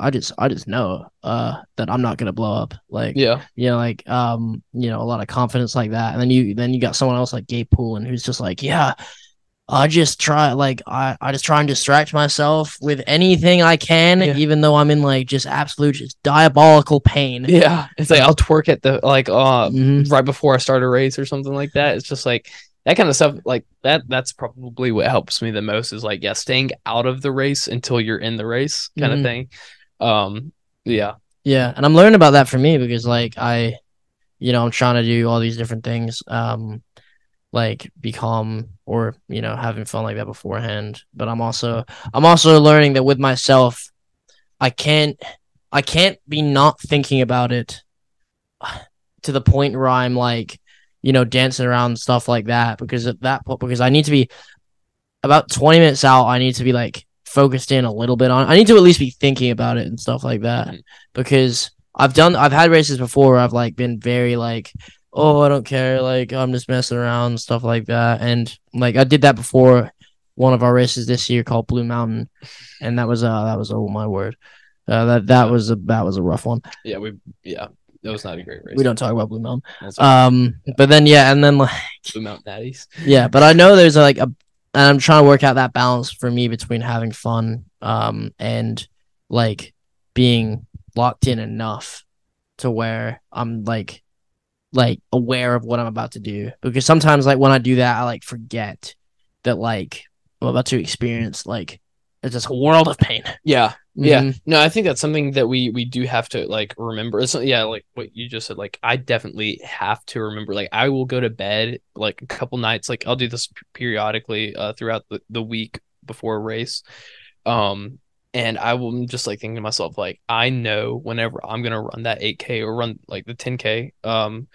I just I just know uh that I'm not gonna blow up. Like Yeah, you know, like um, you know, a lot of confidence like that. And then you then you got someone else like Gabe Poolin who's just like, Yeah, I just try like I, I just try and distract myself with anything I can, Yeah. even though I'm in like just absolute just diabolical pain. yeah. It's like I'll twerk at the like uh Mhm. right before I start a race or something like that. It's just like that kind of stuff. Like that. That's probably what helps me the most. Is like yeah, staying out of the race until you're in the race, kind Mhm. of thing. Um. Yeah. Yeah, and I'm learning about that for me because like I, you know, I'm trying to do all these different things, um, like be calm or you know having fun like that beforehand. But I'm also I'm also learning that with myself, I can't I can't be not thinking about it to the point where I'm like, you know, dancing around stuff like that because at that point because I need to be about 20 minutes out, I need to be like focused in a little bit on. I need to at least be thinking about it and stuff like that Mhm. because I've done I've had races before where I've like been very like oh I don't care like I'm just messing around and stuff like that and like I did that before one of our races this year called Blue Mountain and that was uh that was oh my word uh, that that was a that was a rough one Yeah. We. Yeah. That was not a great race. we don't talk about Blue Mountain all um but then yeah and then like Blue Mountain Daddies. yeah but i know there's like a and i'm trying to work out that balance for me between having fun um and like being locked in enough to where i'm like like aware of what i'm about to do because sometimes like when i do that i like forget that like i'm about to experience like it's just a world of pain. Yeah. Yeah. Mhm. No, I think that's something that we we do have to like remember. It's yeah, like what you just said. Like I definitely have to remember. Like I will go to bed like a couple nights. Like I'll do this periodically uh, throughout the, the week before a race. Um, and I will just like thinking to myself like I know whenever I'm gonna run that 8K or run like the 10K, um,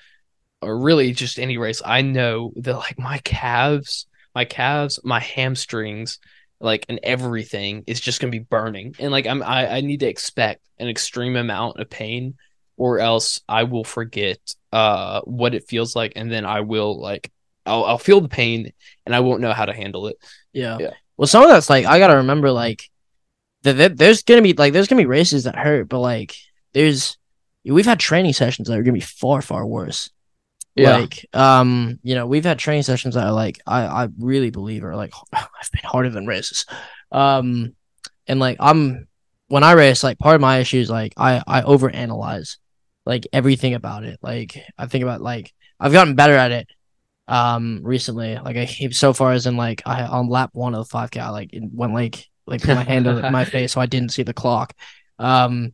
or really just any race, I know that like my calves, my calves, my hamstrings like and everything is just gonna be burning and like i'm I, I need to expect an extreme amount of pain or else i will forget uh what it feels like and then i will like i'll, I'll feel the pain and i won't know how to handle it Yeah. Yeah. Well, some of that's like I gotta remember like that that there's gonna be like there's gonna be races that hurt, but like there's we've had training sessions that are gonna be far far worse. Yeah. Like um, you know, we've had training sessions that are like I I really believe are like I've been harder than races. Um, and like I'm when I race, like part of my issue is like I I overanalyze like everything about it. Like I think about like I've gotten better at it um recently like i so far as in like i on lap one of the 5k i like it went like like put my hand on my face so i didn't see the clock um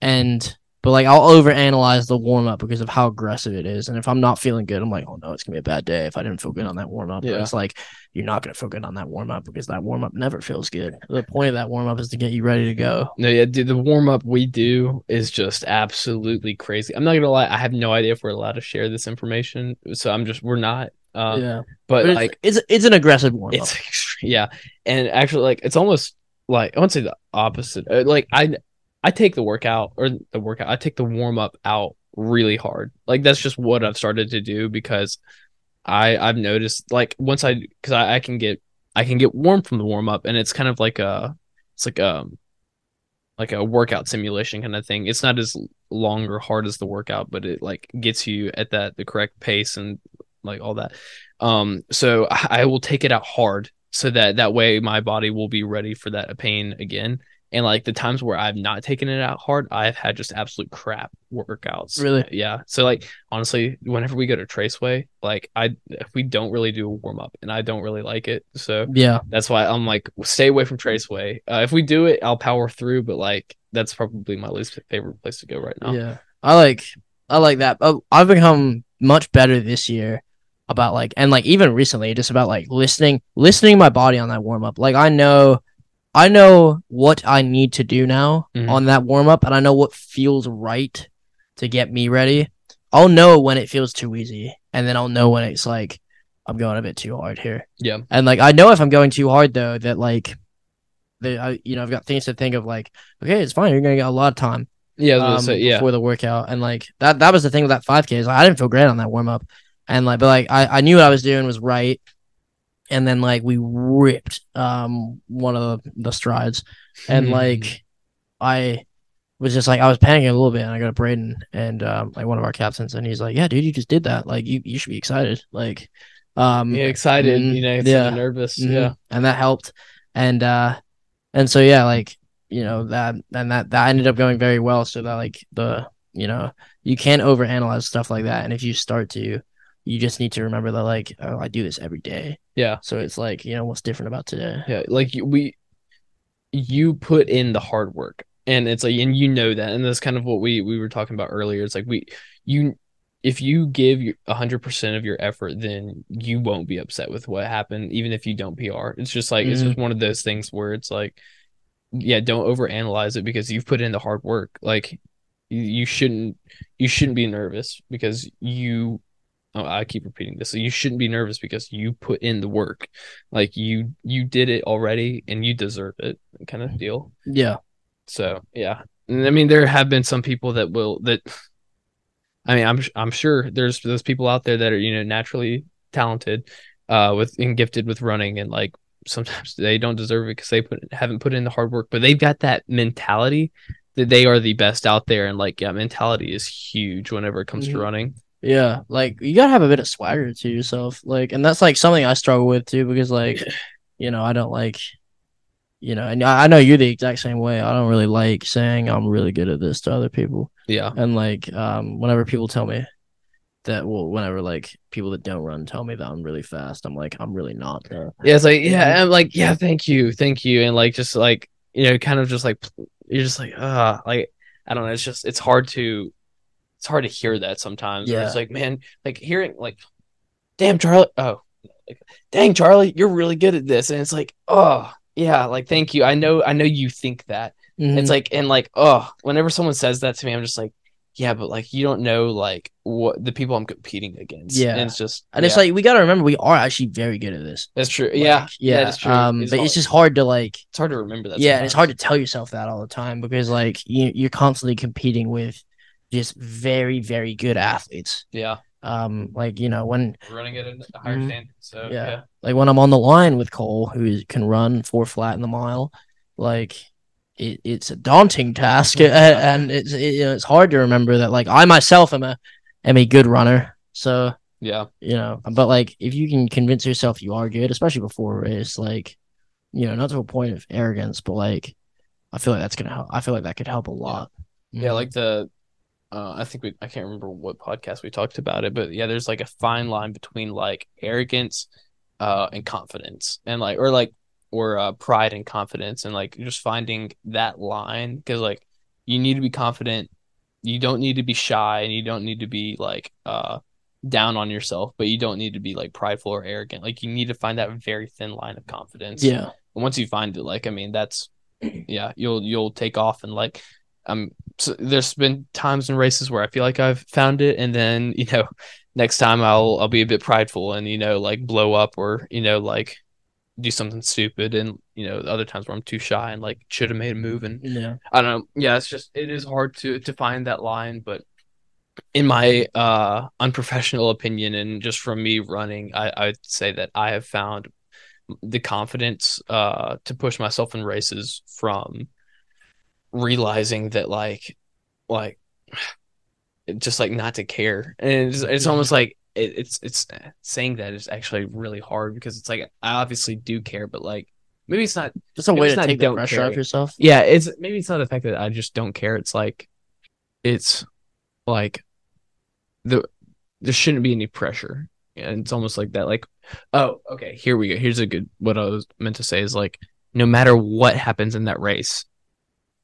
and but like i'll overanalyze the warm-up because of how aggressive it is. And if i'm not feeling good i'm like oh no it's gonna be a bad day if i didn't feel good on that warm-up. Yeah. it's like you're not gonna feel good on that warm-up because that warm-up never feels good. The point of that warm-up is to get you ready to go. No yeah dude the warm-up we do is just absolutely crazy. I'm not gonna lie i have no idea if we're allowed to share this information so i'm just we're not um yeah. but, but it's, like it's it's an aggressive It's extreme, yeah, and actually, like it's almost like I wouldn't say the opposite. Uh, Like I, I take the workout or the workout. I take the warm up out really hard. Like that's just what I've started to do because I I've noticed like once I because I, I can get I can get warm from the warm up and it's kind of like a it's like um like a workout simulation kind of thing. It's not as long or hard as the workout, but it like gets you at that the correct pace and like all that. Um, so I, I will take it out hard so that that way my body will be ready for that pain again. And like the times where I've not taken it out hard, I've had just absolute crap workouts. Really? Yeah. So like honestly, whenever we go to Traceway, like I we don't really do a warm up, and I don't really like it. So yeah that's why I'm like stay away from Traceway. Uh, if we do it, I'll power through, but like that's probably my least favorite place to go right now. Yeah, I like I like that. Oh, I've become much better this year about like and like even recently just about like listening listening my body on that warm up. Like I know I know what I need to do now Mhm. on that warm up and I know what feels right to get me ready. I'll know when it feels too easy and then I'll know when it's like I'm going a bit too hard here. Yeah. And like I know if I'm going too hard though that like the I, you know I've got things to think of like okay it's fine you're gonna get a lot of time Yeah, um, say, yeah. before the workout, and like that that was the thing with that 5K is like, I didn't feel great on that warm up, and like but like I I knew what I was doing was right, and then like we ripped um one of the, the strides, and like I was just like I was panicking a little bit, and I got a Braden and um like one of our captains, and he's like, yeah, dude, you just did that, like you you should be excited, like um yeah, excited, mhm, you know, yeah. nervous. Mhm. Yeah. and that helped and uh and so yeah like you know that and that that ended up going very well so that like the you know you can't overanalyze stuff like that and if you start to you just need to remember that like oh i do this every day Yeah. so it's like you know what's different about today Yeah. Like we you put in the hard work. And it's like and you know that. And that's kind of what we we were talking about earlier. It's like we you if you give your hundred percent of your effort, then you won't be upset with what happened, even if you don't PR. It's just like it's Mhm. just one of those things where it's like, yeah, don't overanalyze it because you've put in the hard work. Like you, shouldn't you shouldn't be nervous because you I keep repeating this. So You shouldn't be nervous because you put in the work. Like you you did it already and you deserve it kind of deal. yeah So yeah, and I mean there have been some people that will that. I mean, I'm I'm sure there's those people out there that are you know naturally talented, uh, with and gifted with running, and like sometimes they don't deserve it because they put haven't put in the hard work, but they've got that mentality that they are the best out there, and like yeah, mentality is huge whenever it comes to Mhm. running. Yeah like you gotta have a bit of swagger to yourself like and that's like something i struggle with too because like you know i don't like you know and i I know you're the exact same way i don't really like saying i'm really good at this to other people Yeah, and like um whenever people tell me that well, whenever like people that don't run tell me that I'm really fast, I'm like I'm really not. Though. Yeah, it's like yeah, I'm like yeah, thank you, thank you, and like just like you know, kind of just like you're just like ah, like I don't know, it's just it's hard to it's hard to hear that sometimes. Yeah, it's like man, like hearing like, damn Charlie, oh, like, dang Charlie, you're really good at this, and it's like oh yeah, like thank you, I know I know you think that. Mm-hmm. It's like and like oh, whenever someone says that to me, I'm just like yeah, but like you don't know like what the people I'm competing against. Yeah, and it's just and yeah. it's like we got to remember we are actually very good at this. That's true. Like, yeah, yeah, that's true. Um, it's but hard. it's just hard to like. It's hard to remember that. Yeah, and it's hard to tell yourself that all the time because like you you're constantly competing with just very very good athletes. Yeah. Um, like you know when running at a higher mm-hmm. standard. So yeah. yeah, like when I'm on the line with Cole, who can run four flat in the mile, like it, it's a daunting task, and it's it, you know, it's hard to remember that like I myself am a am a good runner. So yeah, you know, but like if you can convince yourself you are good, especially before a race, like you know, not to a point of arrogance, but like I feel like that's gonna help. I feel like that could help a lot. Yeah, yeah like the uh, I think we I can't remember what podcast we talked about it, but yeah, there's like a fine line between like arrogance uh and confidence and like or like or uh, pride and confidence and like just finding that line because like you need to be confident. You don't need to be shy and you don't need to be like uh down on yourself but you don't need to be like prideful or arrogant. Like you need to find that very thin line of confidence. Yeah. And once you find it like i mean that's yeah you'll you'll take off and like um so there's been times in races where i feel like i've found it and then you know next time i'll i'll be a bit prideful and you know like blow up or you know like do something stupid and you know other times where i'm too shy and like should have made a move and yeah. I don't know. Yeah it's just it is hard to to find that line but in my uh unprofessional opinion and just from me running i i would say that i have found the confidence uh to push myself in races from realizing that like like just like not to care and it's, it's almost like it, it's it's saying that is actually really hard because it's like I obviously do care, but like maybe it's not just a way to take the pressure care. off yourself. Yeah, it's maybe it's not the fact that I just don't care. It's like it's like the there shouldn't be any pressure. And it's almost like that. Like, oh, okay, here we go. Here's a good what I was meant to say is like no matter what happens in that race,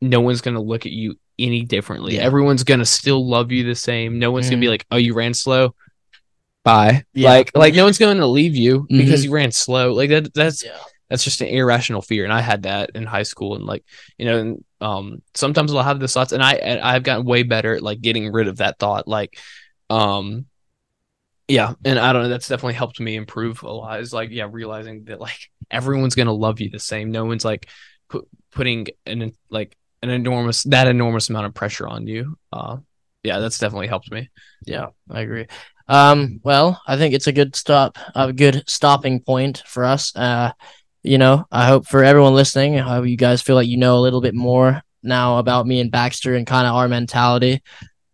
no one's gonna look at you any differently. Yeah. Everyone's gonna still love you the same. No one's mm. gonna be mm-hmm. like, "Oh, you ran slow bye. Yeah. Like like no one's going to leave you mm-hmm. because you ran slow. Like that that's yeah. that's just an irrational fear. And I had that in high school and like, you know, and, um sometimes I'll have the thoughts and I and I've gotten way better at like getting rid of that thought. Like um yeah, and I don't know, that's definitely helped me improve a lot. Is like, yeah, realizing that like everyone's gonna love you the same. No one's like pu- putting an like an enormous that enormous amount of pressure on you. Uh yeah, that's definitely helped me. Yeah, I agree. Um, well, I think it's a good stop, a good stopping point for us. Uh, you know, I hope for everyone listening, I hope you guys feel like you know a little bit more now about me and Baxter and kind of our mentality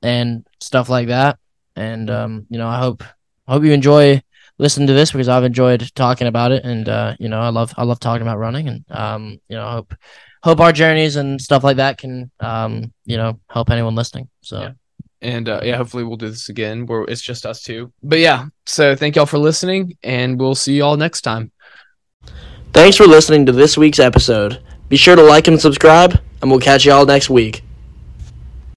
and stuff like that. And um, you know, I hope I hope you enjoy listening to this because I've enjoyed talking about it, and uh, you know, I love I love talking about running, and um, you know, I hope hope our journeys and stuff like that can um, you know, help anyone listening. So. Yeah and uh, yeah, hopefully we'll do this again where it's just us two. But yeah, so thank y'all for listening, and we'll see y'all next time. Thanks for listening to this week's episode. Be sure to like and subscribe, and we'll catch y'all next week.